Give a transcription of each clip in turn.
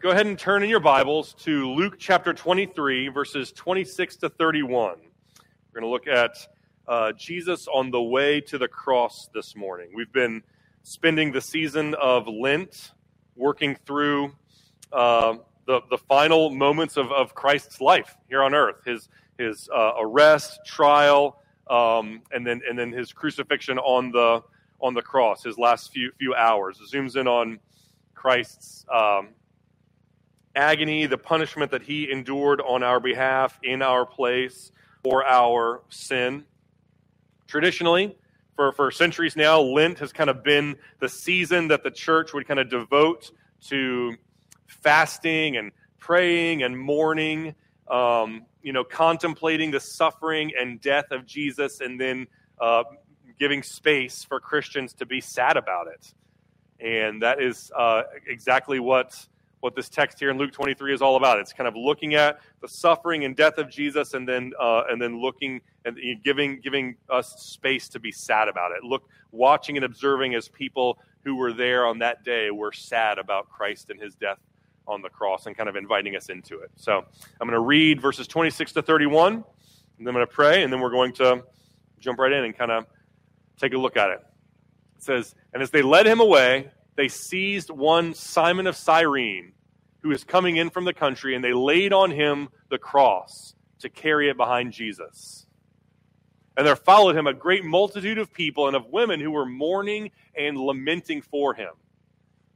go ahead and turn in your Bibles to Luke chapter 23, verses 26 to 31. We're going to look at uh, Jesus on the way to the cross this morning. We've been spending the season of Lent working through uh, the, the final moments of, of Christ's life here on earth his, his uh, arrest, trial, um, and, then, and then his crucifixion on the, on the cross, his last few, few hours. It zooms in on Christ's um, agony, the punishment that he endured on our behalf, in our place, for our sin. Traditionally, for, for centuries now, Lent has kind of been the season that the church would kind of devote to fasting and praying and mourning, um, you know, contemplating the suffering and death of Jesus, and then uh, giving space for Christians to be sad about it. And that is uh, exactly what what this text here in Luke 23 is all about. It's kind of looking at the suffering and death of Jesus, and then uh, and then looking and giving giving us space to be sad about it. Look, watching and observing as people who were there on that day were sad about Christ and His death on the cross, and kind of inviting us into it. So I'm going to read verses 26 to 31, and then I'm going to pray, and then we're going to jump right in and kind of take a look at it. It says, "And as they led him away." They seized one Simon of Cyrene, who was coming in from the country, and they laid on him the cross to carry it behind Jesus. And there followed him a great multitude of people and of women who were mourning and lamenting for him.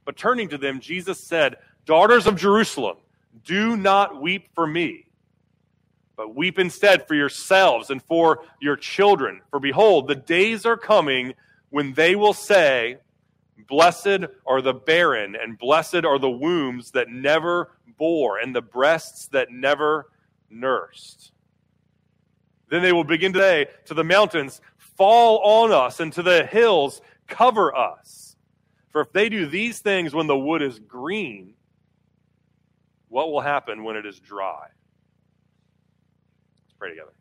But turning to them, Jesus said, Daughters of Jerusalem, do not weep for me, but weep instead for yourselves and for your children. For behold, the days are coming when they will say, Blessed are the barren, and blessed are the wombs that never bore, and the breasts that never nursed. Then they will begin to say to the mountains, Fall on us, and to the hills, cover us. For if they do these things when the wood is green, what will happen when it is dry? Let's pray together.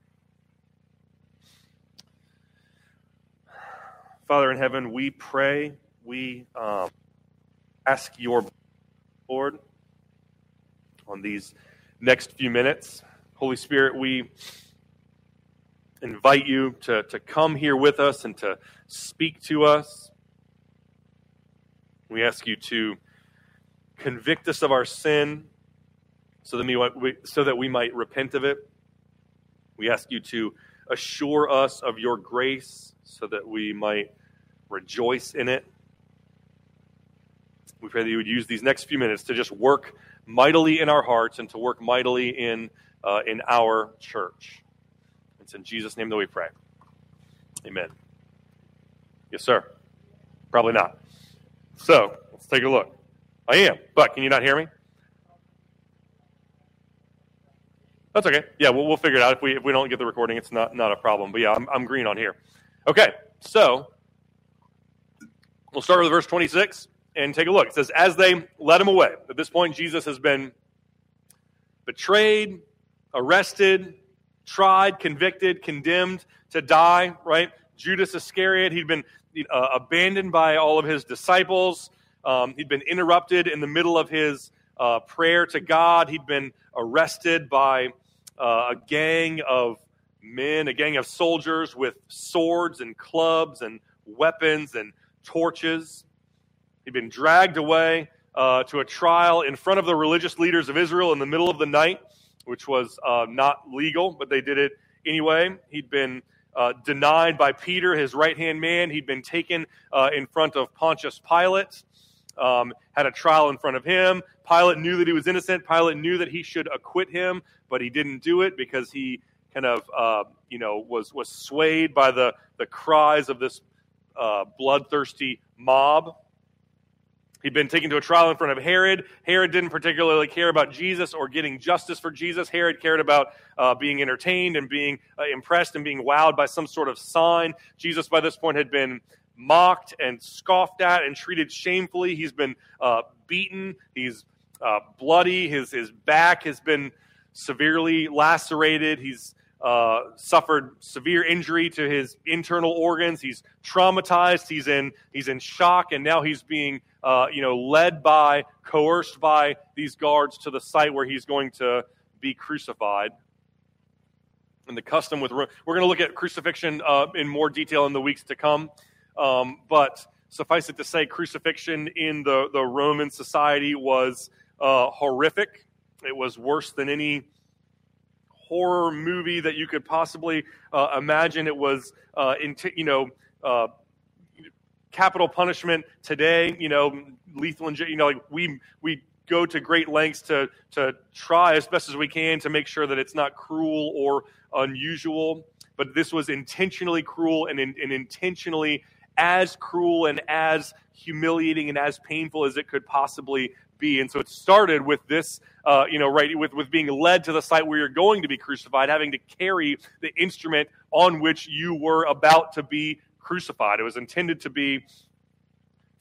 Father in heaven, we pray we um, ask your Lord on these next few minutes. Holy Spirit, we invite you to, to come here with us and to speak to us. We ask you to convict us of our sin so that we, so that we might repent of it. We ask you to assure us of your grace so that we might rejoice in it. We pray that you would use these next few minutes to just work mightily in our hearts and to work mightily in, uh, in our church. It's in Jesus' name that we pray. Amen. Yes, sir. Probably not. So, let's take a look. I am, but can you not hear me? That's okay. Yeah, we'll, we'll figure it out. If we, if we don't get the recording, it's not, not a problem. But yeah, I'm, I'm green on here. Okay, so we'll start with verse 26 and take a look. It says, As they led him away. At this point, Jesus has been betrayed, arrested, tried, convicted, condemned to die, right? Judas Iscariot, he'd been uh, abandoned by all of his disciples. Um, he'd been interrupted in the middle of his uh, prayer to God. He'd been arrested by uh, a gang of men, a gang of soldiers with swords and clubs and weapons and torches. He'd been dragged away uh, to a trial in front of the religious leaders of Israel in the middle of the night, which was uh, not legal, but they did it anyway. He'd been uh, denied by Peter, his right hand man. He'd been taken uh, in front of Pontius Pilate, um, had a trial in front of him. Pilate knew that he was innocent. Pilate knew that he should acquit him, but he didn't do it because he kind of, uh, you know, was was swayed by the the cries of this uh, bloodthirsty mob. He'd been taken to a trial in front of Herod. Herod didn't particularly care about Jesus or getting justice for Jesus. Herod cared about uh, being entertained and being uh, impressed and being wowed by some sort of sign. Jesus, by this point, had been mocked and scoffed at and treated shamefully. He's been uh, beaten. He's uh, bloody. His, his back has been severely lacerated. He's uh, suffered severe injury to his internal organs. He's traumatized. He's in he's in shock, and now he's being uh, you know led by, coerced by these guards to the site where he's going to be crucified. And the custom with we're going to look at crucifixion uh, in more detail in the weeks to come, um, but suffice it to say, crucifixion in the the Roman society was uh, horrific. It was worse than any horror movie that you could possibly uh, imagine. It was, uh, in t- you know, uh, capital punishment today. You know, lethal injection. You know, like we we go to great lengths to to try as best as we can to make sure that it's not cruel or unusual. But this was intentionally cruel and, and intentionally as cruel and as humiliating and as painful as it could possibly be. And so it started with this, uh, you know, right, with, with being led to the site where you're going to be crucified, having to carry the instrument on which you were about to be crucified. It was intended to be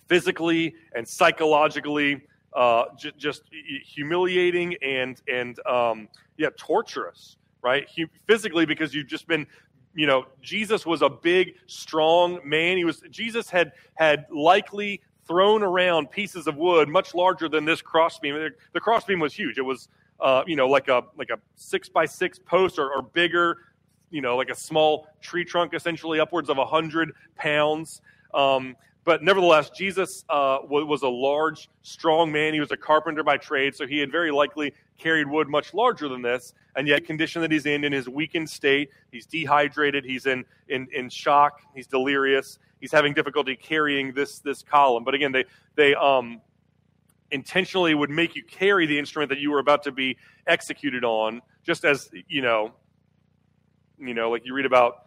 physically and psychologically uh, j- just humiliating and, and um, yeah, torturous, right? Physically, because you've just been you know jesus was a big strong man he was jesus had had likely thrown around pieces of wood much larger than this crossbeam. The crossbeam was huge. It was, uh, you know, like a like a six by six post or, or bigger, you know, like a small tree trunk, essentially upwards of a hundred pounds. Um, but nevertheless, Jesus uh, was a large, strong man. He was a carpenter by trade, so he had very likely carried wood much larger than this. And yet, condition that he's in, in his weakened state, he's dehydrated, he's in, in, in shock, he's delirious, he's having difficulty carrying this this column. But again, they they um, intentionally would make you carry the instrument that you were about to be executed on, just as you know, you know, like you read about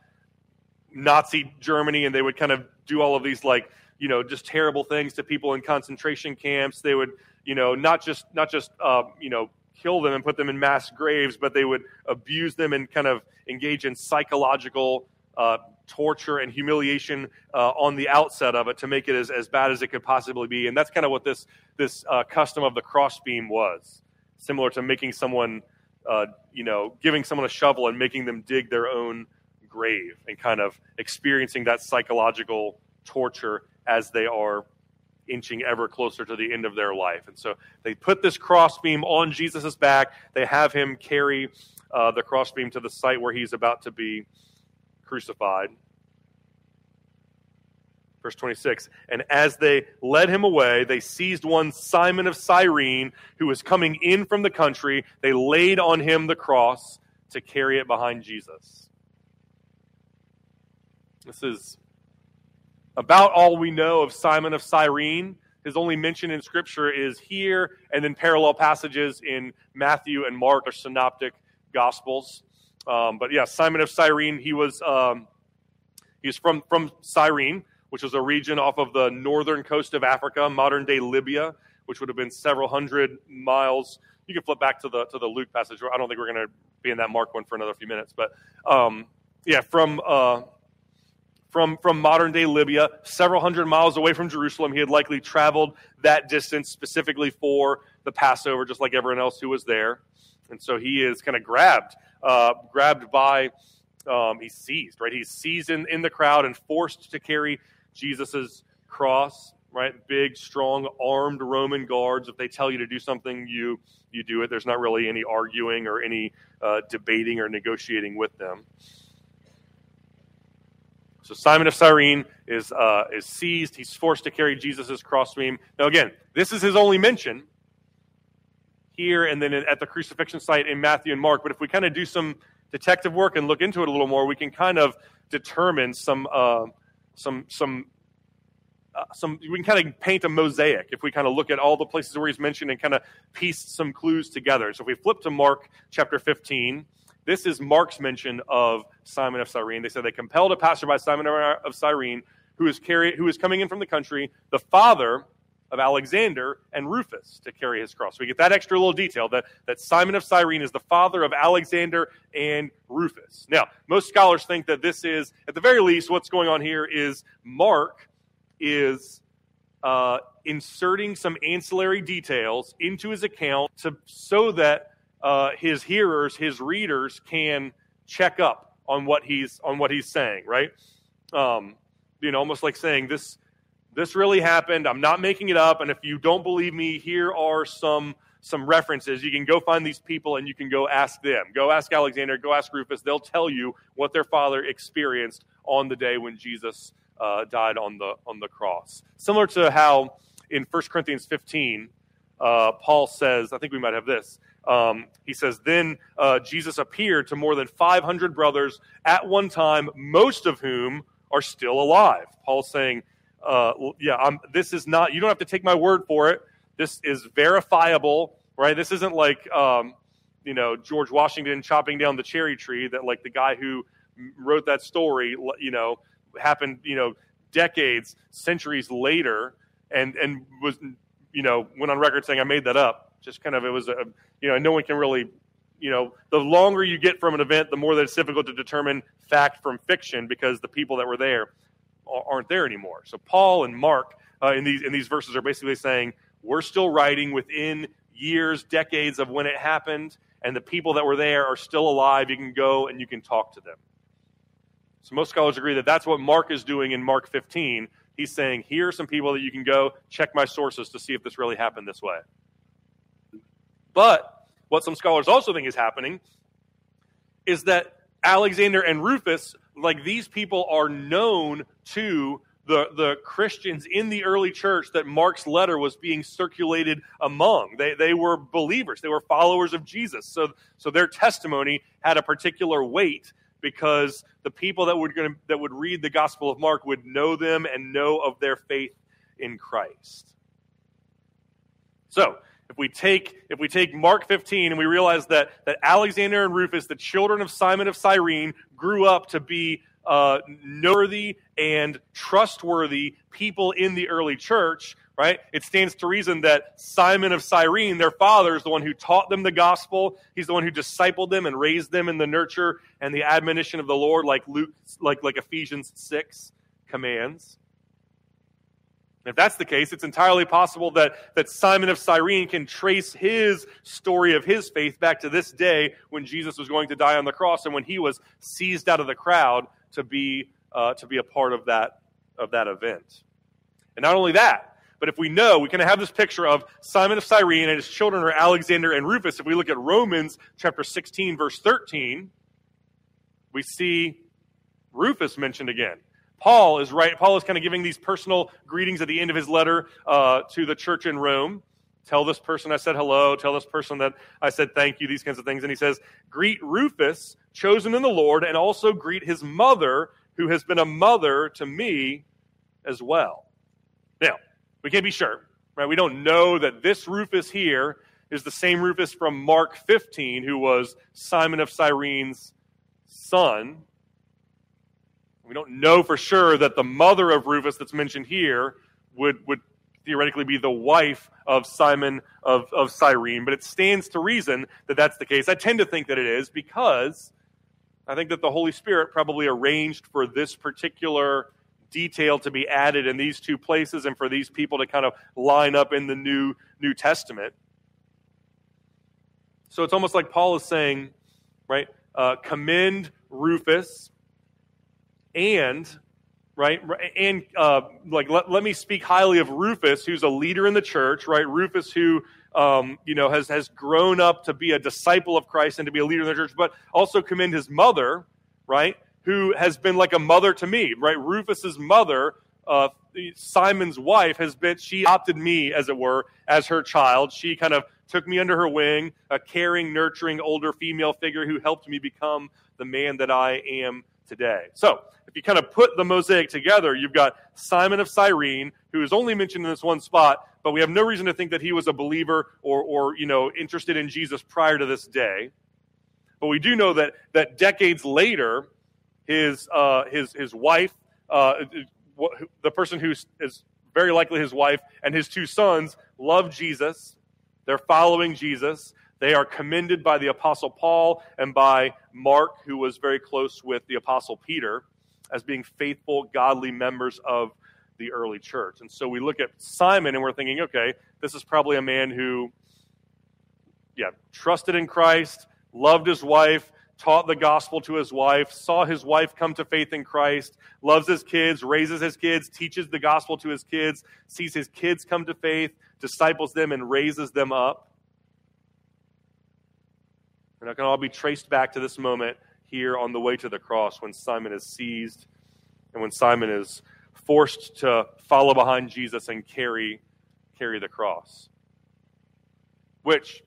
Nazi Germany, and they would kind of do all of these like you know just terrible things to people in concentration camps. They would you know not just not just uh, you know kill them and put them in mass graves, but they would abuse them and kind of engage in psychological uh, torture and humiliation uh, on the outset of it to make it as, as bad as it could possibly be. And that's kind of what this, this uh, custom of the crossbeam was similar to making someone, uh, you know, giving someone a shovel and making them dig their own grave and kind of experiencing that psychological torture as they are inching ever closer to the end of their life. And so they put this crossbeam on Jesus' back. They have him carry uh, the crossbeam to the site where he's about to be crucified. Verse 26 And as they led him away, they seized one Simon of Cyrene, who was coming in from the country. They laid on him the cross to carry it behind Jesus. This is about all we know of Simon of Cyrene. His only mention in Scripture is here, and then parallel passages in Matthew and Mark, or synoptic gospels. Um, but yeah, Simon of Cyrene, he was um, he's from from Cyrene, which was a region off of the northern coast of Africa, modern day Libya, which would have been several hundred miles. You can flip back to the to the Luke passage. I don't think we're going to be in that Mark one for another few minutes, but um, yeah, from uh, from from modern day Libya, several hundred miles away from Jerusalem. He had likely traveled that distance specifically for the Passover, just like everyone else who was there. And so he is kind of grabbed uh, grabbed by, um, he's seized, right? He's seized in, in the crowd and forced to carry Jesus's cross, right? Big, strong, armed Roman guards. If they tell you to do something, you you do it. There's not really any arguing or any uh, debating or negotiating with them. So Simon of Cyrene is uh, is seized. He's forced to carry Jesus' crossbeam. Now, again, this is his only mention here and then at the crucifixion site in Matthew and Mark. But if we kind of do some detective work and look into it a little more, we can kind of determine some uh, some some uh, some we can kind of paint a mosaic if we kind of look at all the places where he's mentioned and kind of piece some clues together. So if we flip to Mark chapter 15, this is Mark's mention of Simon of Cyrene. They said they compelled a passerby, Simon of Cyrene, who is carry, who is coming in from the country, the father of Alexander and Rufus to carry his cross. So we get that extra little detail that, that Simon of Cyrene is the father of Alexander and Rufus. Now, most scholars think that this is, at the very least, what's going on here is Mark is uh, inserting some ancillary details into his account to, so that uh, his hearers, his readers, can check up on what he's on what he's saying, right? Um, you know, almost like saying this this really happened. I'm not making it up. And if you don't believe me, here are some some references. You can go find these people and you can go ask them. Go ask Alexander. Go ask Rufus. They'll tell you what their father experienced on the day when Jesus uh, died on the on the cross. Similar to how in 1 Corinthians 15, uh, Paul says, I think we might have this. Um, he says, Then uh, Jesus appeared to more than 500 brothers at one time, most of whom are still alive. Paul's saying, uh, Yeah, I'm, this is not, you don't have to take my word for it. This is verifiable, right? This isn't like, um, you know, George Washington chopping down the cherry tree that, like, the guy who wrote that story, you know, happened, you know, decades, centuries later, and and was, you know, went on record saying I made that up. Just kind of it was a, you know, no one can really, you know, the longer you get from an event, the more that it's difficult to determine fact from fiction because the people that were there aren't there anymore. So Paul and Mark uh, in these in these verses are basically saying we're still writing within years, decades of when it happened, and the people that were there are still alive. You can go and you can talk to them. So most scholars agree that that's what Mark is doing in Mark 15. He's saying, here are some people that you can go check my sources to see if this really happened this way. But what some scholars also think is happening is that Alexander and Rufus, like these people, are known to the, the Christians in the early church that Mark's letter was being circulated among. They, they were believers, they were followers of Jesus. So, so their testimony had a particular weight because the people that would, that would read the Gospel of Mark would know them and know of their faith in Christ. So, if we take if we take Mark 15 and we realize that that Alexander and Rufus, the children of Simon of Cyrene, grew up to be uh, and trustworthy people in the early church, right? It stands to reason that Simon of Cyrene, their father, is the one who taught them the gospel. He's the one who discipled them and raised them in the nurture and the admonition of the Lord, like Luke, like, like Ephesians 6 commands. If that's the case, it's entirely possible that, that Simon of Cyrene can trace his story of his faith back to this day when Jesus was going to die on the cross and when he was seized out of the crowd to be, uh, to be a part of that, of that event. And not only that, but if we know, we of have this picture of Simon of Cyrene and his children are Alexander and Rufus. If we look at Romans chapter 16, verse 13, we see Rufus mentioned again. Paul is right. Paul is kind of giving these personal greetings at the end of his letter uh, to the church in Rome. Tell this person I said hello. Tell this person that I said thank you, these kinds of things. And he says, Greet Rufus, chosen in the Lord, and also greet his mother, who has been a mother to me as well. Now, we can't be sure, right? We don't know that this Rufus here is the same Rufus from Mark 15 who was Simon of Cyrene's son. We don't know for sure that the mother of Rufus that's mentioned here would, would theoretically be the wife of Simon of, of Cyrene, but it stands to reason that that's the case. I tend to think that it is because I think that the Holy Spirit probably arranged for this particular detail to be added in these two places and for these people to kind of line up in the New, New Testament. So it's almost like Paul is saying, right, uh, commend Rufus and right and uh, like let, let me speak highly of rufus who's a leader in the church right rufus who um, you know has has grown up to be a disciple of christ and to be a leader in the church but also commend his mother right who has been like a mother to me, right? Rufus's mother, uh, Simon's wife, has been, she adopted me, as it were, as her child. She kind of took me under her wing, a caring, nurturing older female figure who helped me become the man that I am today. So, if you kind of put the mosaic together, you've got Simon of Cyrene, who is only mentioned in this one spot, but we have no reason to think that he was a believer or, or you know, interested in Jesus prior to this day. But we do know that, that decades later, his uh, his his wife, uh, the person who is very likely his wife, and his two sons love Jesus. They're following Jesus. They are commended by the Apostle Paul and by Mark, who was very close with the Apostle Peter, as being faithful, godly members of the early church. And so we look at Simon and we're thinking, okay, this is probably a man who, yeah, trusted in Christ, loved his wife, taught the gospel to his wife, saw his wife come to faith in Christ, loves his kids, raises his kids, teaches the gospel to his kids, sees his kids come to faith, disciples them, and raises them up. And it can all be traced back to this moment here on the way to the cross when Simon is seized and when Simon is forced to follow behind Jesus and carry, carry the cross. Which,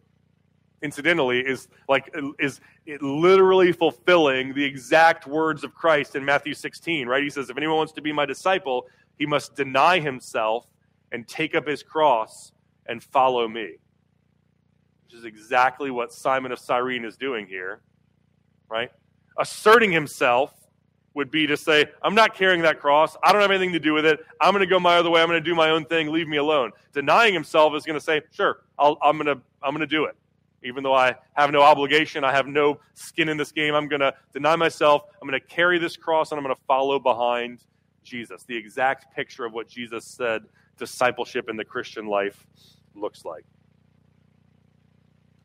incidentally, is like is literally fulfilling the exact words of Christ in Matthew 16, right? He says, If anyone wants to be my disciple, he must deny himself and take up his cross and follow me. Which is exactly what Simon of Cyrene is doing here, right? Asserting himself would be to say, I'm not carrying that cross. I don't have anything to do with it. I'm going to go my other way. I'm going to do my own thing. Leave me alone. Denying himself is going to say, sure, i am going to, I'm going to do it. Even though I have no obligation, I have no skin in this game, I'm going to deny myself. I'm going to carry this cross and I'm going to follow behind Jesus. The exact picture of what Jesus said discipleship in the Christian life looks like.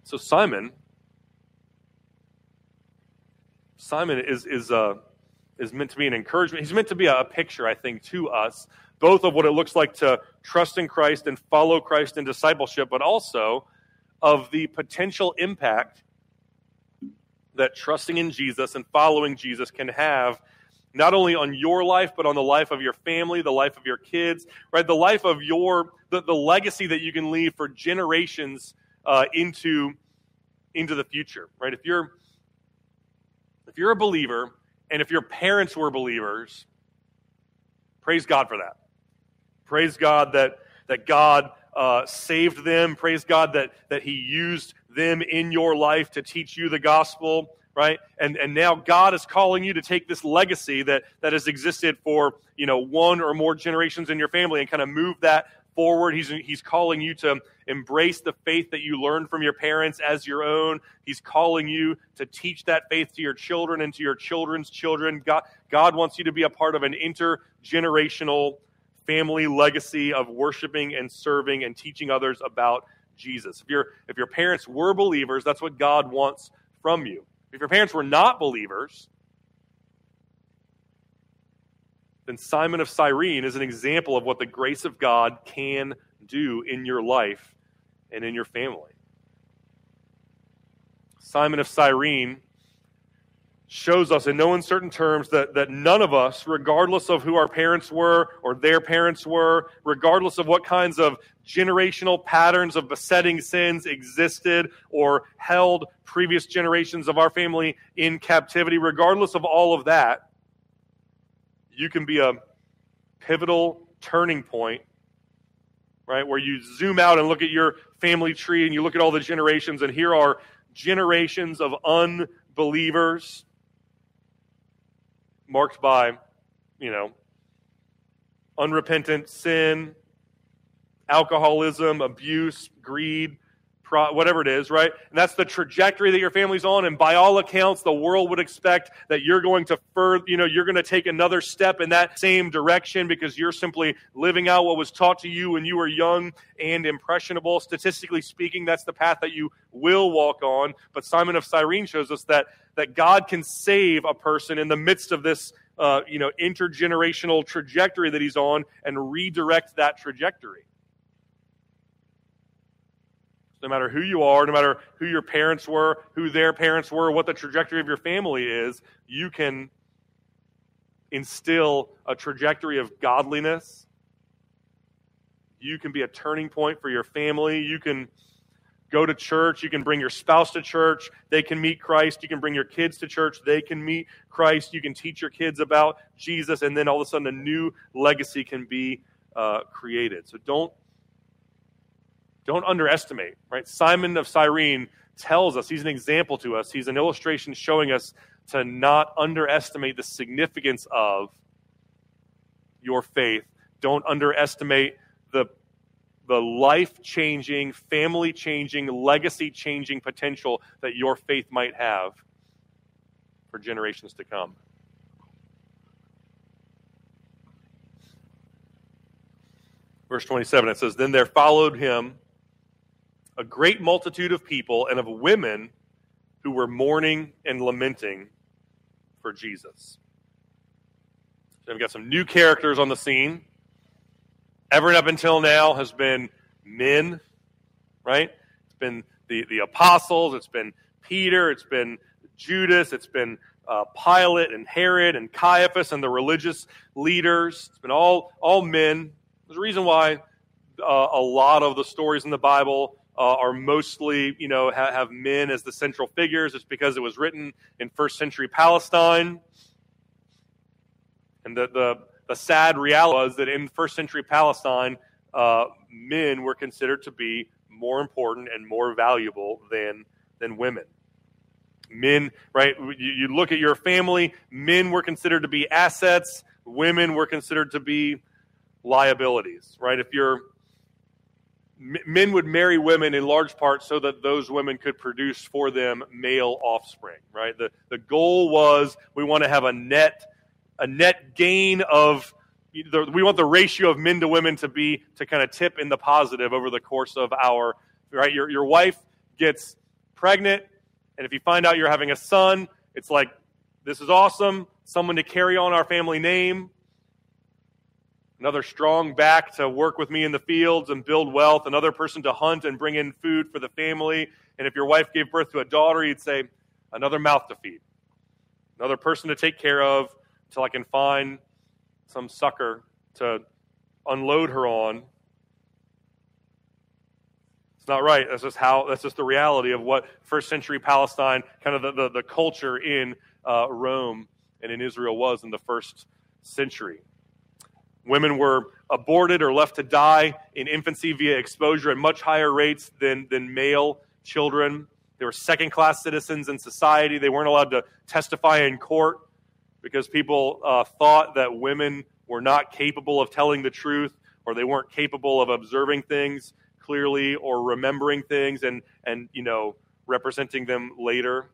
So Simon, Simon is is uh, is meant to be an encouragement. He's meant to be a, picture, I think, to us, both of what it looks like to trust in Christ and follow Christ in discipleship, but also of the potential impact that trusting in Jesus and following Jesus can have not only on your life but on the life of your family the life of your kids right the life of your the, the legacy that you can leave for generations uh, into into the future right if you're if you're a believer and if your parents were believers, praise God for that. Praise God that, that God uh, saved them. Praise God that, that He used them in your life to teach you the gospel, right? And, and now God is calling you to take this legacy that, that has existed for, you know, one or more generations in your family and kind of move that forward. He's, he's calling you to embrace the faith that you learned from your parents as your own. He's calling you to teach that faith to your children and to your children's children. God, God wants you to be a part of an intergenerational family legacy of worshiping and serving and teaching others about Jesus. If, you if your parents were believers, that's what God wants from you. If your parents were not believers, then Simon of Cyrene is an example of what the grace of God can do in your life and in your family. Simon of Cyrene shows us in no uncertain terms that, that none of us, regardless of who our parents were or their parents were, regardless of what kinds of generational patterns of besetting sins existed or held previous generations of our family in captivity, regardless of all of that, you can be a pivotal turning point, right? Where you zoom out and look at your family tree and you look at all the generations, and here are generations of unbelievers marked by, you know, unrepentant sin, alcoholism, abuse, greed, whatever it is, right? And that's the trajectory that your family's on. And by all accounts, the world would expect that you're going to further, you know, you're going to take another step in that same direction because you're simply living out what was taught to you when you were young and impressionable. Statistically speaking, that's the path that you will walk on. But Simon of Cyrene shows us that that God can save a person in the midst of this uh, you know intergenerational trajectory that he's on and redirect that trajectory no matter who you are, no matter who your parents were, who their parents were, what the trajectory of your family is, you can instill a trajectory of godliness. You can be a turning point for your family. You can go to church. You can bring your spouse to church. They can meet Christ. You can bring your kids to church. They can meet Christ. You can teach your kids about Jesus. And then all of a sudden, a new legacy can be uh, created. So don't don't underestimate, right? Simon of Cyrene tells us, he's an example to us, he's an illustration showing us to not underestimate the significance of your faith. Don't underestimate the, the life changing, family changing, legacy changing potential that your faith might have for generations to come. Verse 27, it says, Then there followed him a great multitude of people and of women who were mourning and lamenting for Jesus. So we've got some new characters on the scene. Everyone up until now has been men, right? It's been the, the apostles, it's been Peter, it's been Judas, it's been uh, Pilate and Herod and Caiaphas and the religious leaders. It's been all, all men. There's a reason why uh, a lot of the stories in the Bible uh, are mostly, you know, ha- have men as the central figures. It's because it was written in first century Palestine. And the, the, the sad reality was that in first century Palestine, uh, men were considered to be more important and more valuable than, than women. Men, right? You, you look at your family, men were considered to be assets, women were considered to be liabilities, right? If you're men would marry women in large part so that those women could produce for them male offspring right? The, the goal was we want to have a net a net gain of we want the ratio of men to women to be to kind of tip in the positive over the course of our right? Your, your wife gets pregnant and if you find out you're having a son it's like this is awesome. Someone to carry on our family name another strong back to work with me in the fields and build wealth, another person to hunt and bring in food for the family. And if your wife gave birth to a daughter, you'd say, another mouth to feed, another person to take care of until I can find some sucker to unload her on. It's not right. That's just how. That's just the reality of what first century Palestine, kind of the, the, the culture in uh, Rome and in Israel was in the first century. Women were aborted or left to die in infancy via exposure at much higher rates than, than male children. They were second class citizens in society. They weren't allowed to testify in court because people uh, thought that women were not capable of telling the truth or they weren't capable of observing things clearly or remembering things and, and you know, representing them later.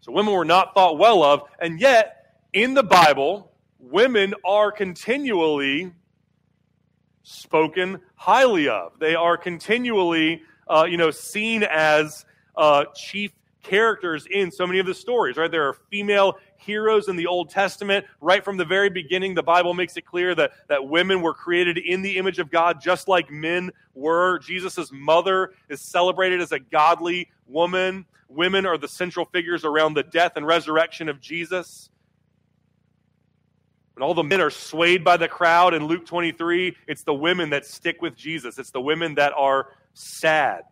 So women were not thought well of, and yet in the Bible, women are continually spoken highly of. They are continually, uh, you know, seen as uh, chief characters in so many of the stories. Right? There are female heroes in the Old Testament. Right from the very beginning, the Bible makes it clear that that women were created in the image of God, just like men were. Jesus' mother is celebrated as a godly woman. Women are the central figures around the death and resurrection of Jesus. When all the men are swayed by the crowd in Luke 23, it's the women that stick with Jesus. It's the women that are sad.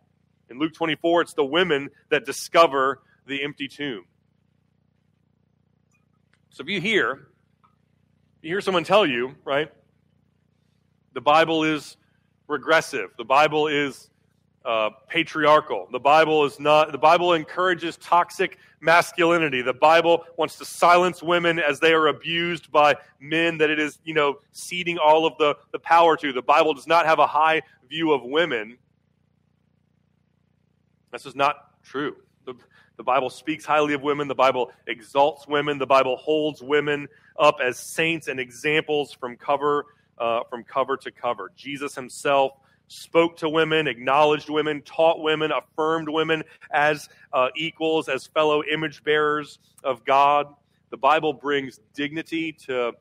In Luke 24, it's the women that discover the empty tomb. So if you hear, you hear someone tell you, right, the Bible is regressive, the Bible is uh, patriarchal. The Bible is not. The Bible encourages toxic masculinity. The Bible wants to silence women as they are abused by men that it is, you know, ceding all of the, the power to. The Bible does not have a high view of women. This is not true. The, the Bible speaks highly of women. The Bible exalts women. The Bible holds women up as saints and examples from cover uh, from cover to cover. Jesus himself spoke to women, acknowledged women, taught women, affirmed women as uh, equals, as fellow image bearers of God. The Bible brings dignity to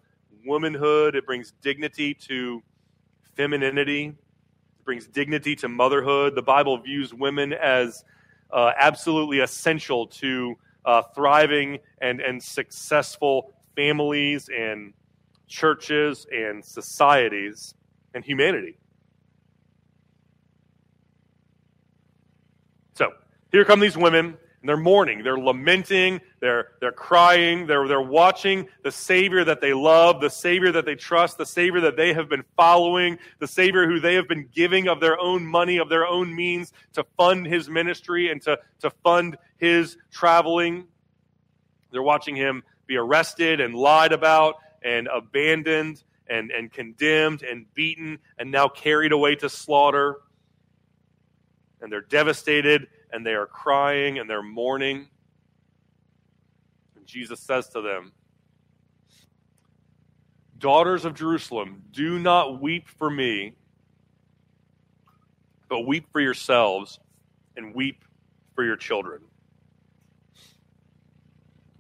womanhood, it brings dignity to femininity, it brings dignity to motherhood. The Bible views women as uh, absolutely essential to uh, thriving and, and successful families and churches and societies and humanity. Here come these women, and they're mourning, they're lamenting, they're, they're crying, they're, they're watching the Savior that they love, the Savior that they trust, the Savior that they have been following, the Savior who they have been giving of their own money, of their own means to fund his ministry and to, to fund his traveling. They're watching him be arrested and lied about and abandoned and, and condemned and beaten and now carried away to slaughter. And they're devastated and they are crying and they're mourning. And Jesus says to them, Daughters of Jerusalem, do not weep for me, but weep for yourselves and weep for your children.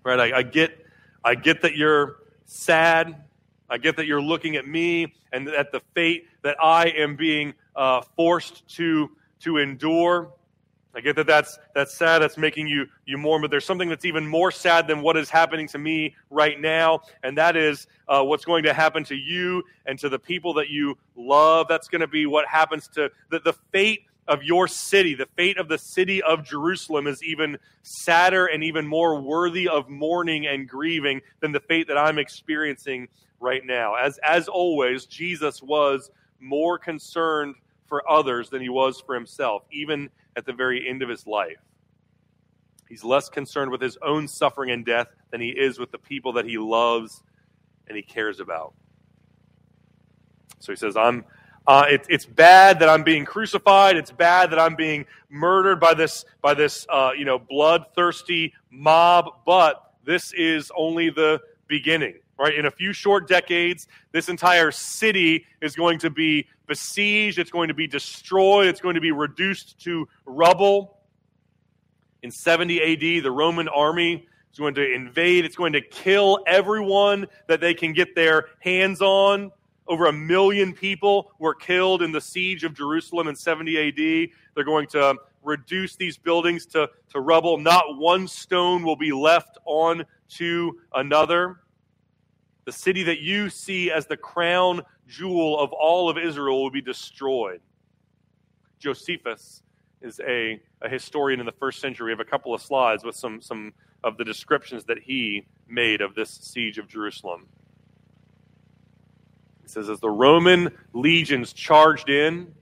Right? I, I get I get that you're sad. I get that you're looking at me and at the fate that I am being uh, forced to to endure. I get that that's that's sad. That's making you you mourn. But there's something that's even more sad than what is happening to me right now, and that is uh, what's going to happen to you and to the people that you love. That's going to be what happens to the, the fate of your city. The fate of the city of Jerusalem is even sadder and even more worthy of mourning and grieving than the fate that I'm experiencing right now. As as always, Jesus was more concerned for others than he was for himself, even at the very end of his life. He's less concerned with his own suffering and death than he is with the people that he loves and he cares about. So he says, I'm. Uh, it, it's bad that I'm being crucified. It's bad that I'm being murdered by this by this uh, you know bloodthirsty mob. But this is only the beginning. Right? In a few short decades, this entire city is going to be besieged, it's going to be destroyed, it's going to be reduced to rubble. In 70 AD, the Roman army is going to invade, it's going to kill everyone that they can get their hands on. Over a million people were killed in the siege of Jerusalem in 70 AD. They're going to reduce these buildings to, to rubble. Not one stone will be left on to another. The city that you see as the crown jewel of all of Israel will be destroyed. Josephus is a, a historian in the first century. We have a couple of slides with some, some of the descriptions that he made of this siege of Jerusalem. He says, As the Roman legions charged in,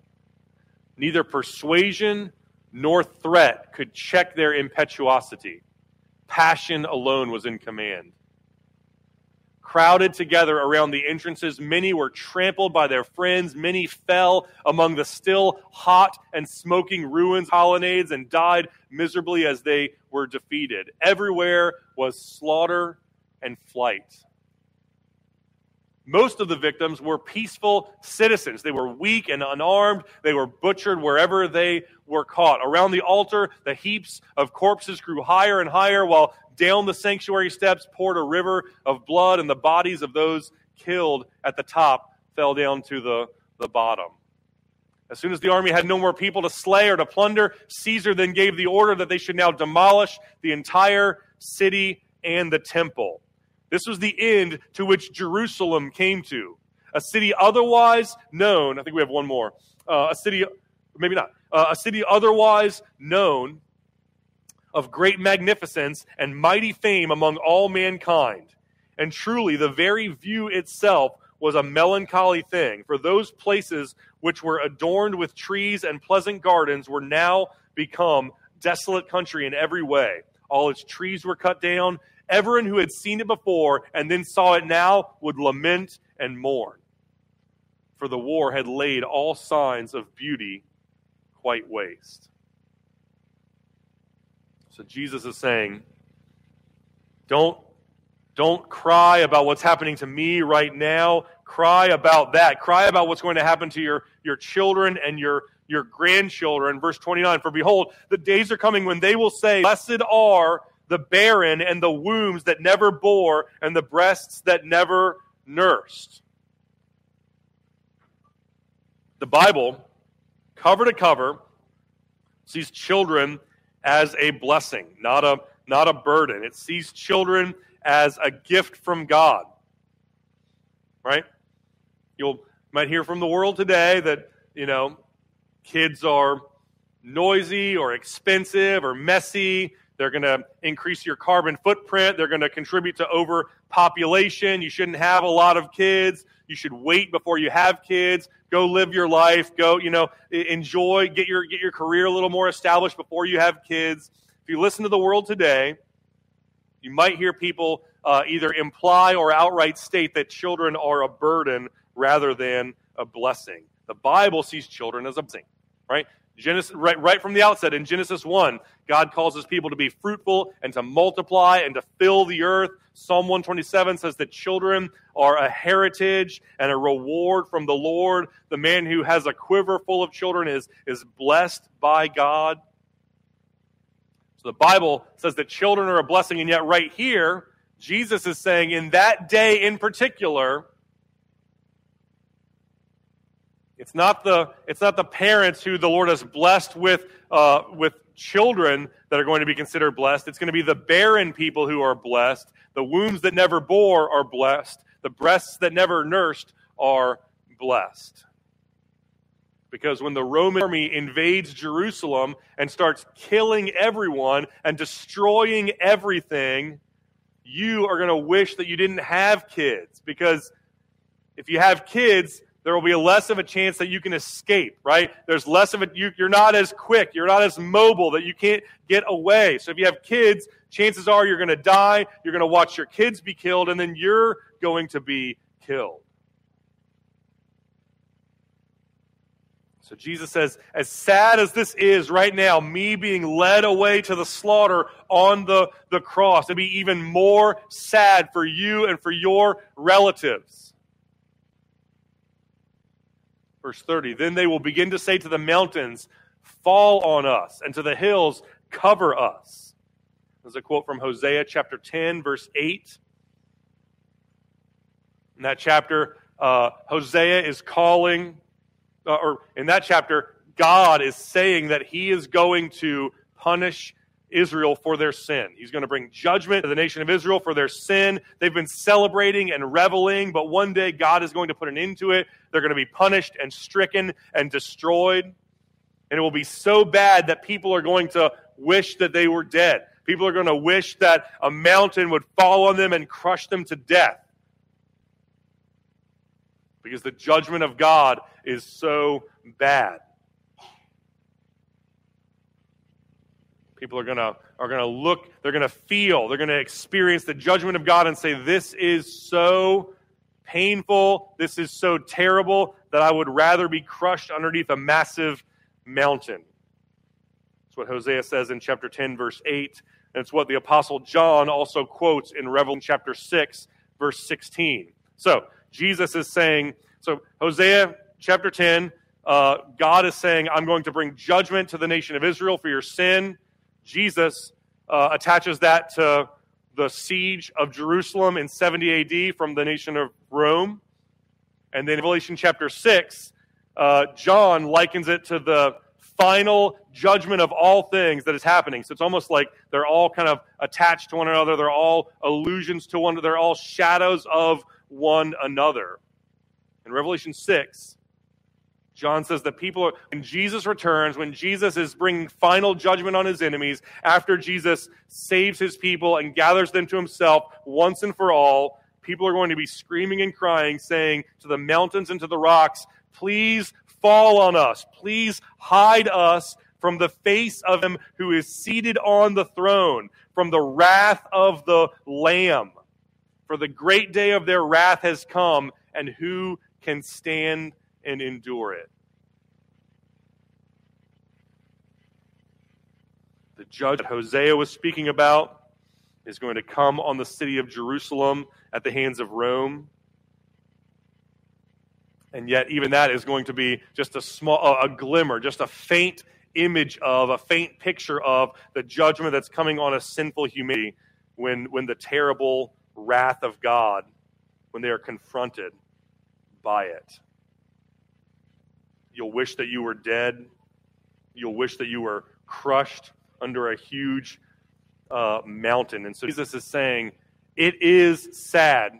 neither persuasion nor threat could check their impetuosity. Passion alone was in command crowded together around the entrances. Many were trampled by their friends. Many fell among the still hot and smoking ruins, colonnades, and died miserably as they were defeated. Everywhere was slaughter and flight. Most of the victims were peaceful citizens. They were weak and unarmed. They were butchered wherever they were caught. Around the altar, the heaps of corpses grew higher and higher, while down the sanctuary steps poured a river of blood, and the bodies of those killed at the top fell down to the, the bottom. As soon as the army had no more people to slay or to plunder, Caesar then gave the order that they should now demolish the entire city and the temple. This was the end to which Jerusalem came to. A city otherwise known, I think we have one more. Uh, a city, maybe not, uh, a city otherwise known of great magnificence and mighty fame among all mankind. And truly, the very view itself was a melancholy thing, for those places which were adorned with trees and pleasant gardens were now become desolate country in every way. All its trees were cut down, Everyone who had seen it before and then saw it now would lament and mourn. For the war had laid all signs of beauty quite waste. So Jesus is saying, don't, don't cry about what's happening to me right now. Cry about that. Cry about what's going to happen to your, your children and your, your grandchildren. Verse 29 For behold, the days are coming when they will say, Blessed are the barren and the wombs that never bore and the breasts that never nursed. The Bible, cover to cover, sees children as a blessing, not a, not a burden. It sees children as a gift from God. Right? You'll might hear from the world today that, you know, kids are noisy or expensive or messy they're going to increase your carbon footprint. They're going to contribute to overpopulation. You shouldn't have a lot of kids. You should wait before you have kids. Go live your life. Go, you know, enjoy, get your, get your career a little more established before you have kids. If you listen to the world today, you might hear people uh, either imply or outright state that children are a burden rather than a blessing. The Bible sees children as a blessing, right? Genesis, right, right from the outset in Genesis 1, God calls his people to be fruitful and to multiply and to fill the earth. Psalm 127 says that children are a heritage and a reward from the Lord. The man who has a quiver full of children is, is blessed by God. So the Bible says that children are a blessing, and yet right here, Jesus is saying in that day in particular, it's not the, it's not the parents who the Lord has blessed with, uh, with children that are going to be considered blessed. It's going to be the barren people who are blessed. The wombs that never bore are blessed. The breasts that never nursed are blessed. Because when the Roman army invades Jerusalem and starts killing everyone and destroying everything, you are going to wish that you didn't have kids. Because if you have kids, there will be less of a chance that you can escape, right? There's less of it. You, you're not as quick. You're not as mobile that you can't get away. So if you have kids, chances are you're going to die. You're going to watch your kids be killed, and then you're going to be killed. So Jesus says, as sad as this is right now, me being led away to the slaughter on the, the cross, it'd be even more sad for you and for your relatives. Verse 30 Then they will begin to say to the mountains, Fall on us, and to the hills, Cover us. There's a quote from Hosea chapter 10, verse 8. In that chapter, uh, Hosea is calling uh, or in that chapter, God is saying that he is going to punish Israel for their sin. He's going to bring judgment to the nation of Israel for their sin. They've been celebrating and reveling, but one day God is going to put an end to it. They're going to be punished and stricken and destroyed. And it will be so bad that people are going to wish that they were dead. People are going to wish that a mountain would fall on them and crush them to death because the judgment of God is so bad. People are going to are going to look, they're going to feel, they're going to experience the judgment of God and say this is so painful, this is so terrible that I would rather be crushed underneath a massive mountain. That's what Hosea says in chapter 10 verse 8, and it's what the apostle John also quotes in Revelation chapter 6 verse 16. So, Jesus is saying, so Hosea chapter 10, uh, God is saying, I'm going to bring judgment to the nation of Israel for your sin. Jesus uh, attaches that to the siege of Jerusalem in 70 AD from the nation of Rome. And then in Revelation chapter 6, uh, John likens it to the final judgment of all things that is happening. So it's almost like they're all kind of attached to one another. They're all allusions to one another. They're all shadows of one another. In Revelation 6, John says that people, are, when Jesus returns, when Jesus is bringing final judgment on his enemies, after Jesus saves his people and gathers them to himself once and for all, people are going to be screaming and crying, saying to the mountains and to the rocks, Please fall on us. Please hide us from the face of him who is seated on the throne, from the wrath of the Lamb. For the great day of their wrath has come, and who can stand and endure it? The judge that Hosea was speaking about is going to come on the city of Jerusalem at the hands of Rome. And yet, even that is going to be just a small, a glimmer, just a faint image of, a faint picture of the judgment that's coming on a sinful humanity when, when the terrible wrath of God when they are confronted by it. You'll wish that you were dead. You'll wish that you were crushed under a huge uh, mountain. And so Jesus is saying, It is sad.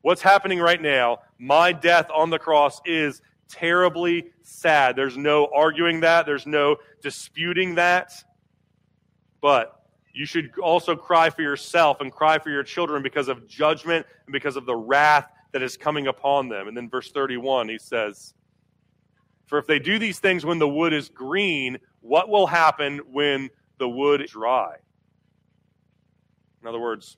What's happening right now, my death on the cross is terribly sad. There's no arguing that, there's no disputing that. But you should also cry for yourself and cry for your children because of judgment and because of the wrath that is coming upon them. And then verse 31, he says, For if they do these things when the wood is green, what will happen when the wood is dry? In other words,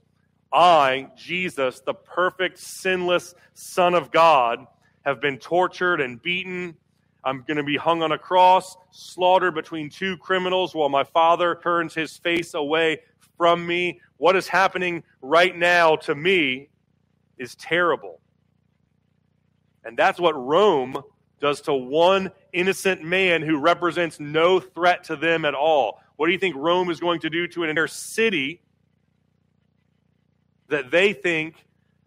I, Jesus, the perfect, sinless Son of God, have been tortured and beaten I'm going to be hung on a cross, slaughtered between two criminals while my father turns his face away from me. What is happening right now to me is terrible. And that's what Rome does to one innocent man who represents no threat to them at all. What do you think Rome is going to do to an entire city that they think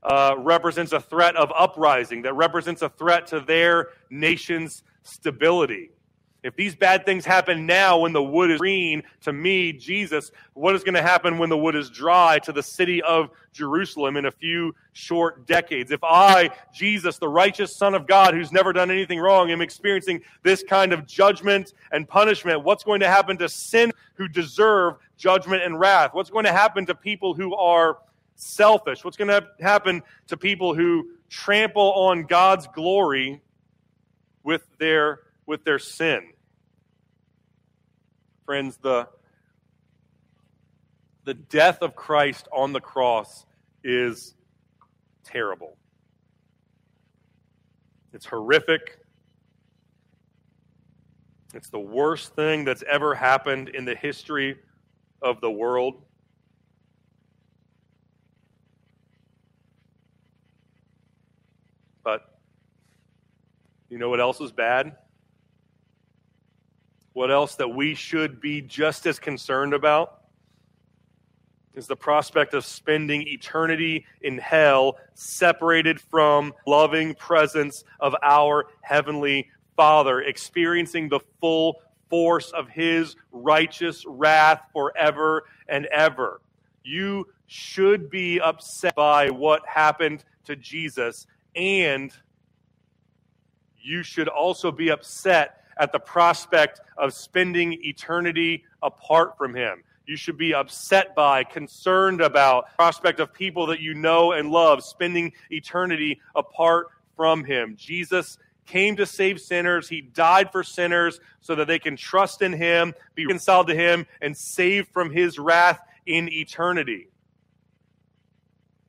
uh, represents a threat of uprising, that represents a threat to their nation's stability? If these bad things happen now when the wood is green to me, Jesus, what is going to happen when the wood is dry to the city of Jerusalem in a few short decades? If I, Jesus, the righteous Son of God, who's never done anything wrong, am experiencing this kind of judgment and punishment, what's going to happen to sin who deserve judgment and wrath? What's going to happen to people who are selfish? What's going to happen to people who trample on God's glory with their with their sin. Friends, the, the death of Christ on the cross is terrible. It's horrific. It's the worst thing that's ever happened in the history of the world. But you know what else is bad? What else that we should be just as concerned about? Is the prospect of spending eternity in hell separated from loving presence of our heavenly Father, experiencing the full force of his righteous wrath forever and ever. You should be upset by what happened to Jesus, and you should also be upset at the prospect of spending eternity apart from him. You should be upset by, concerned about prospect of people that you know and love spending eternity apart from him. Jesus came to save sinners. He died for sinners so that they can trust in him, be reconciled to him, and saved from his wrath in eternity.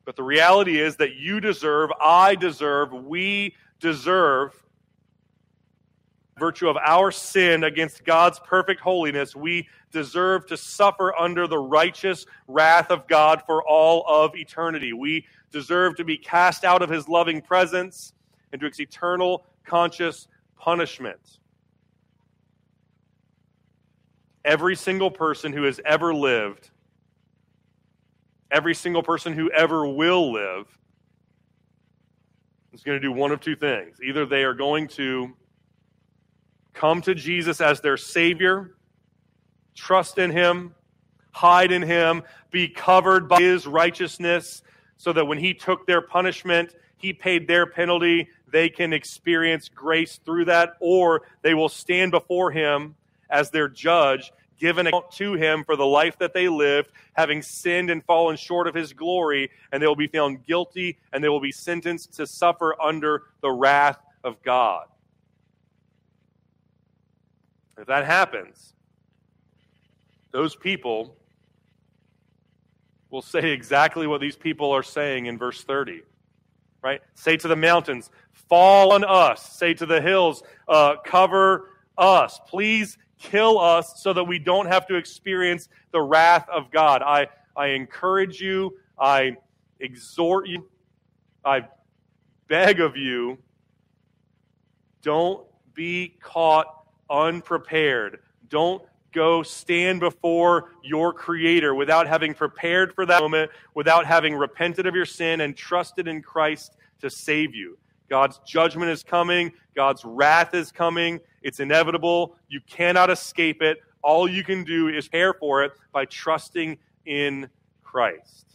But the reality is that you deserve, I deserve, we deserve virtue of our sin against God's perfect holiness, we deserve to suffer under the righteous wrath of God for all of eternity. We deserve to be cast out of his loving presence into its eternal conscious punishment. Every single person who has ever lived, every single person who ever will live, is going to do one of two things. Either they are going to come to Jesus as their Savior, trust in Him, hide in Him, be covered by His righteousness, so that when He took their punishment, He paid their penalty, they can experience grace through that, or they will stand before Him as their judge, given account to Him for the life that they lived, having sinned and fallen short of His glory, and they will be found guilty and they will be sentenced to suffer under the wrath of God. If that happens, those people will say exactly what these people are saying in verse 30. Right? Say to the mountains, fall on us. Say to the hills, uh, cover us. Please kill us so that we don't have to experience the wrath of God. I, I encourage you, I exhort you, I beg of you, don't be caught unprepared. Don't go stand before your Creator without having prepared for that moment, without having repented of your sin and trusted in Christ to save you. God's judgment is coming, God's wrath is coming. It's inevitable. You cannot escape it. All you can do is prepare for it by trusting in Christ.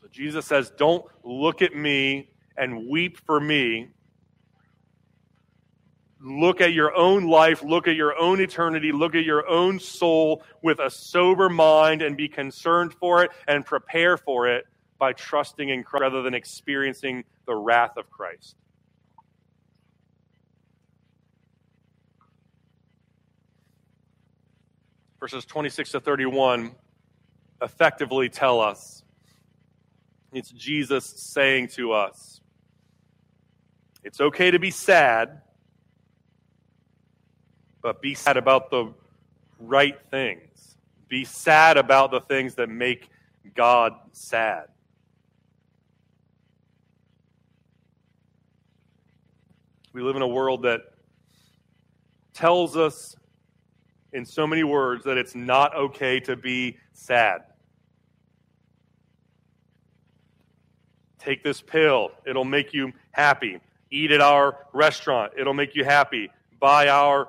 So Jesus says, Don't look at me and weep for me look at your own life, look at your own eternity, look at your own soul with a sober mind and be concerned for it and prepare for it by trusting in Christ rather than experiencing the wrath of Christ. Verses 26 to 31 effectively tell us it's Jesus saying to us, it's okay to be sad but be sad about the right things. Be sad about the things that make God sad. We live in a world that tells us in so many words that it's not okay to be sad. Take this pill, it'll make you happy. Eat at our restaurant, it'll make you happy. Buy our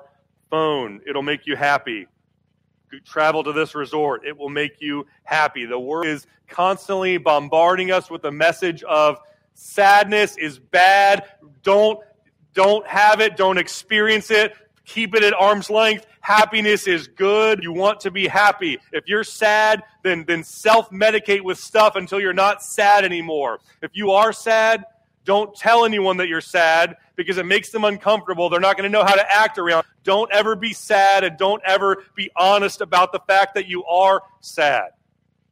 phone, it'll make you happy. Travel to this resort, it will make you happy. The world is constantly bombarding us with the message of sadness is bad. Don't don't have it, don't experience it. Keep it at arm's length. Happiness is good. You want to be happy. If you're sad, then, then self medicate with stuff until you're not sad anymore. If you are sad, don't tell anyone that you're sad because it makes them uncomfortable. They're not going to know how to act around. Don't ever be sad and don't ever be honest about the fact that you are sad.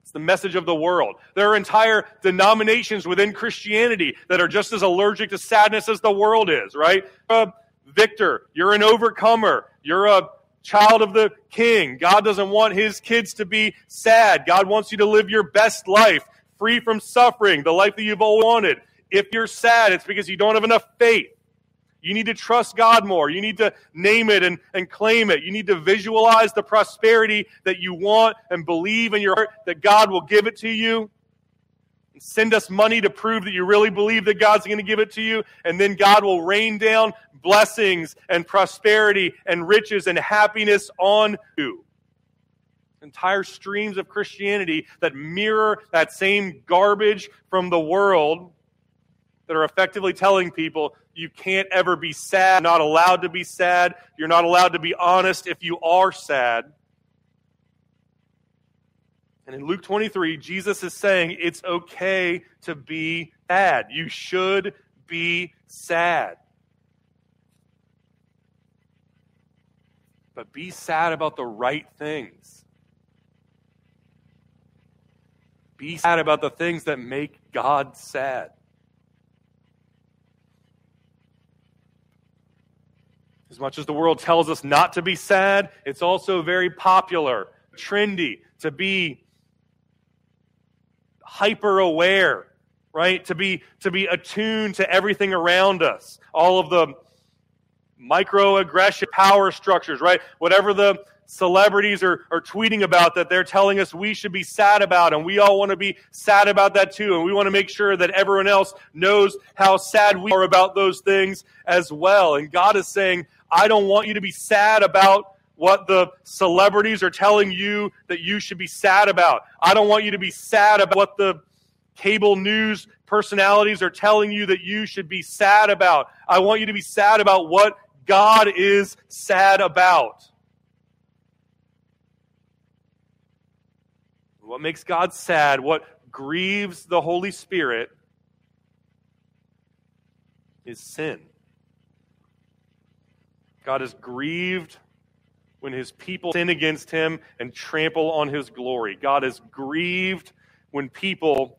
It's the message of the world. There are entire denominations within Christianity that are just as allergic to sadness as the world is, right? Uh, victor. You're an overcomer. You're a child of the king. God doesn't want his kids to be sad. God wants you to live your best life, free from suffering, the life that you've always wanted. If you're sad, it's because you don't have enough faith. You need to trust God more. You need to name it and, and claim it. You need to visualize the prosperity that you want and believe in your heart that God will give it to you. Send us money to prove that you really believe that God's going to give it to you. And then God will rain down blessings and prosperity and riches and happiness on you. Entire streams of Christianity that mirror that same garbage from the world that are effectively telling people you can't ever be sad, not allowed to be sad, you're not allowed to be honest if you are sad. And in Luke 23, Jesus is saying it's okay to be sad. You should be sad. But be sad about the right things. Be sad about the things that make God sad. As much as the world tells us not to be sad, it's also very popular, trendy to be hyper aware, right? To be, to be attuned to everything around us. All of the microaggression power structures, right? Whatever the celebrities are, are tweeting about that they're telling us we should be sad about, and we all want to be sad about that too. And we want to make sure that everyone else knows how sad we are about those things as well. And God is saying, I don't want you to be sad about what the celebrities are telling you that you should be sad about. I don't want you to be sad about what the cable news personalities are telling you that you should be sad about. I want you to be sad about what God is sad about. What makes God sad, what grieves the Holy Spirit, is sin. God is grieved when his people sin against him and trample on his glory. God is grieved when people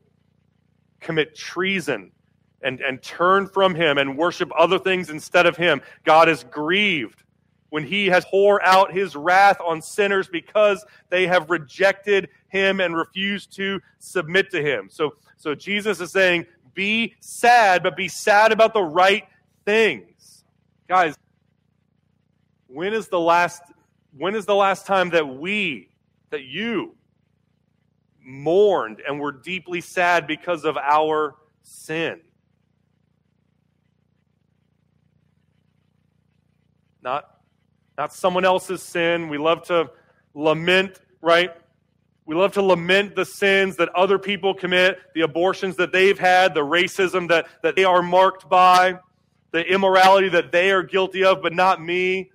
commit treason and, and turn from him and worship other things instead of him. God is grieved when he has poured out his wrath on sinners because they have rejected him and refused to submit to him. So, so Jesus is saying, be sad, but be sad about the right things. Guys, when is the last when is the last time that we, that you, mourned and were deeply sad because of our sin? Not, not someone else's sin. We love to lament, right? We love to lament the sins that other people commit, the abortions that they've had, the racism that, that they are marked by, the immorality that they are guilty of, but not me.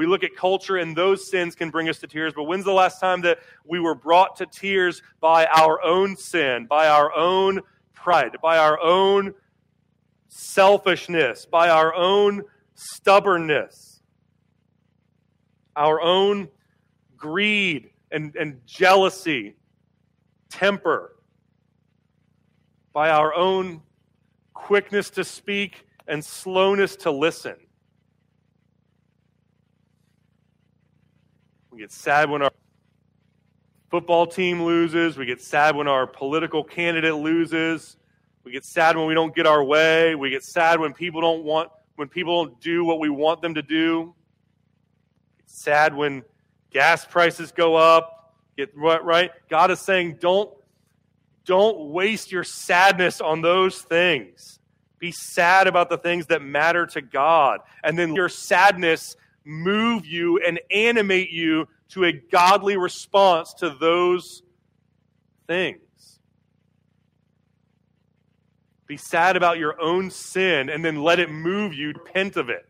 We look at culture, and those sins can bring us to tears. But when's the last time that we were brought to tears by our own sin, by our own pride, by our own selfishness, by our own stubbornness, our own greed and, and jealousy, temper, by our own quickness to speak and slowness to listen? We get sad when our football team loses. We get sad when our political candidate loses. We get sad when we don't get our way. We get sad when people don't want when people don't do what we want them to do. It's sad when gas prices go up. Get what right? God is saying, don't, don't waste your sadness on those things. Be sad about the things that matter to God. And then your sadness move you and animate you to a godly response to those things. Be sad about your own sin and then let it move you, repent of it.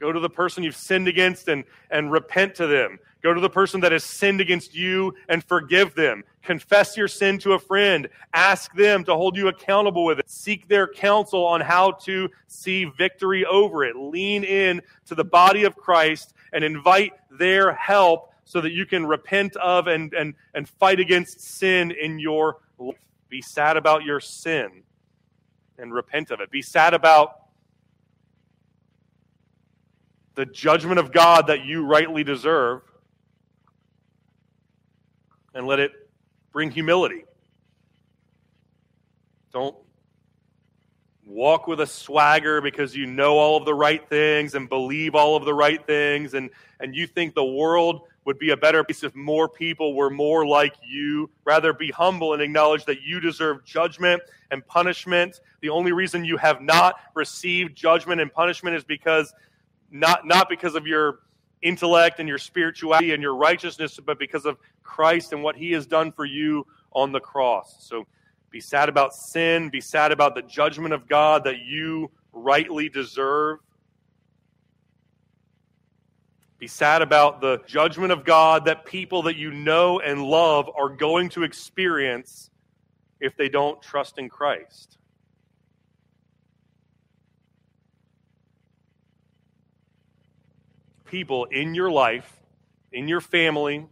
Go to the person you've sinned against and, and repent to them. Go to the person that has sinned against you and forgive them. Confess your sin to a friend. Ask them to hold you accountable with it. Seek their counsel on how to see victory over it. Lean in to the body of Christ and invite their help so that you can repent of and, and, and fight against sin in your life. Be sad about your sin and repent of it. Be sad about the judgment of God that you rightly deserve and let it bring humility. Don't walk with a swagger because you know all of the right things and believe all of the right things and, and you think the world would be a better place if more people were more like you. Rather, be humble and acknowledge that you deserve judgment and punishment. The only reason you have not received judgment and punishment is because not, not because of your intellect and your spirituality and your righteousness, but because of Christ and what he has done for you on the cross. So be sad about sin, be sad about the judgment of God that you rightly deserve. Be sad about the judgment of God that people that you know and love are going to experience if they don't trust in Christ. People in your life, in your family,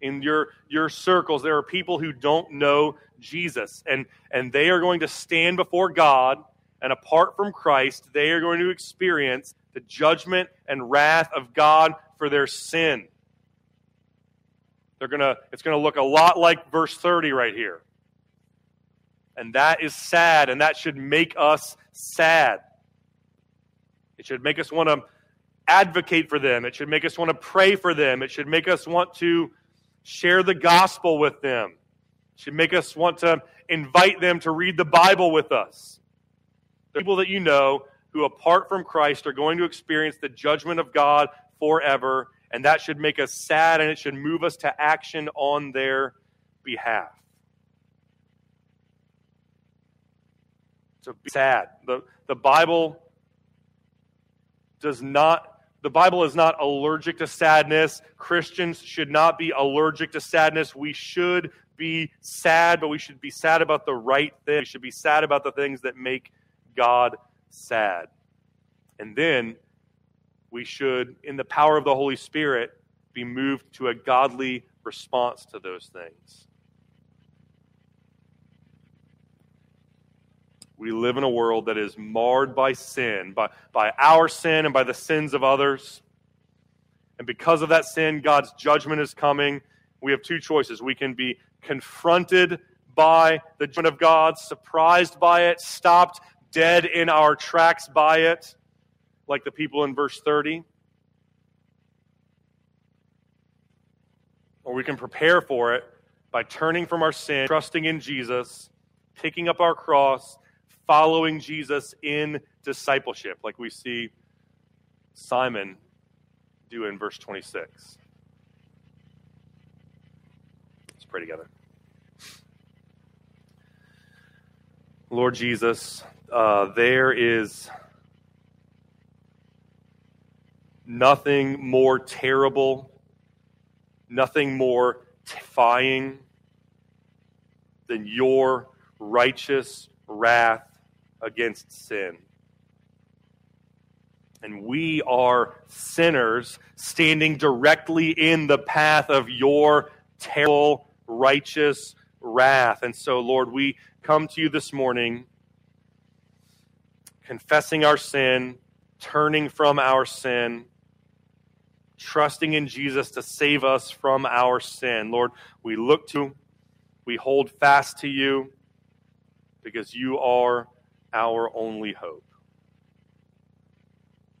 in your, your circles, there are people who don't know Jesus. And, and they are going to stand before God, and apart from Christ, they are going to experience the judgment and wrath of God for their sin. They're gonna, it's going to look a lot like verse 30 right here. And that is sad, and that should make us sad. It should make us want to advocate for them. It should make us want to pray for them. It should make us want to share the gospel with them. It should make us want to invite them to read the Bible with us. The people that you know who, apart from Christ, are going to experience the judgment of God forever, and that should make us sad and it should move us to action on their behalf. So be sad. The, the Bible does not the Bible is not allergic to sadness. Christians should not be allergic to sadness. We should be sad, but we should be sad about the right thing. We should be sad about the things that make God sad. And then we should, in the power of the Holy Spirit, be moved to a godly response to those things. We live in a world that is marred by sin, by, by our sin and by the sins of others. And because of that sin, God's judgment is coming. We have two choices. We can be confronted by the judgment of God, surprised by it, stopped dead in our tracks by it, like the people in verse 30. Or we can prepare for it by turning from our sin, trusting in Jesus, picking up our cross, following Jesus in discipleship, like we see Simon do in verse 26. Let's pray together. Lord Jesus, uh, there is nothing more terrible, nothing more defying than your righteous wrath against sin. And we are sinners standing directly in the path of your terrible, righteous wrath. And so, Lord, we come to you this morning confessing our sin, turning from our sin, trusting in Jesus to save us from our sin. Lord, we look to, we hold fast to you because you are our only hope.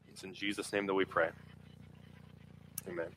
It's in Jesus' name that we pray. Amen.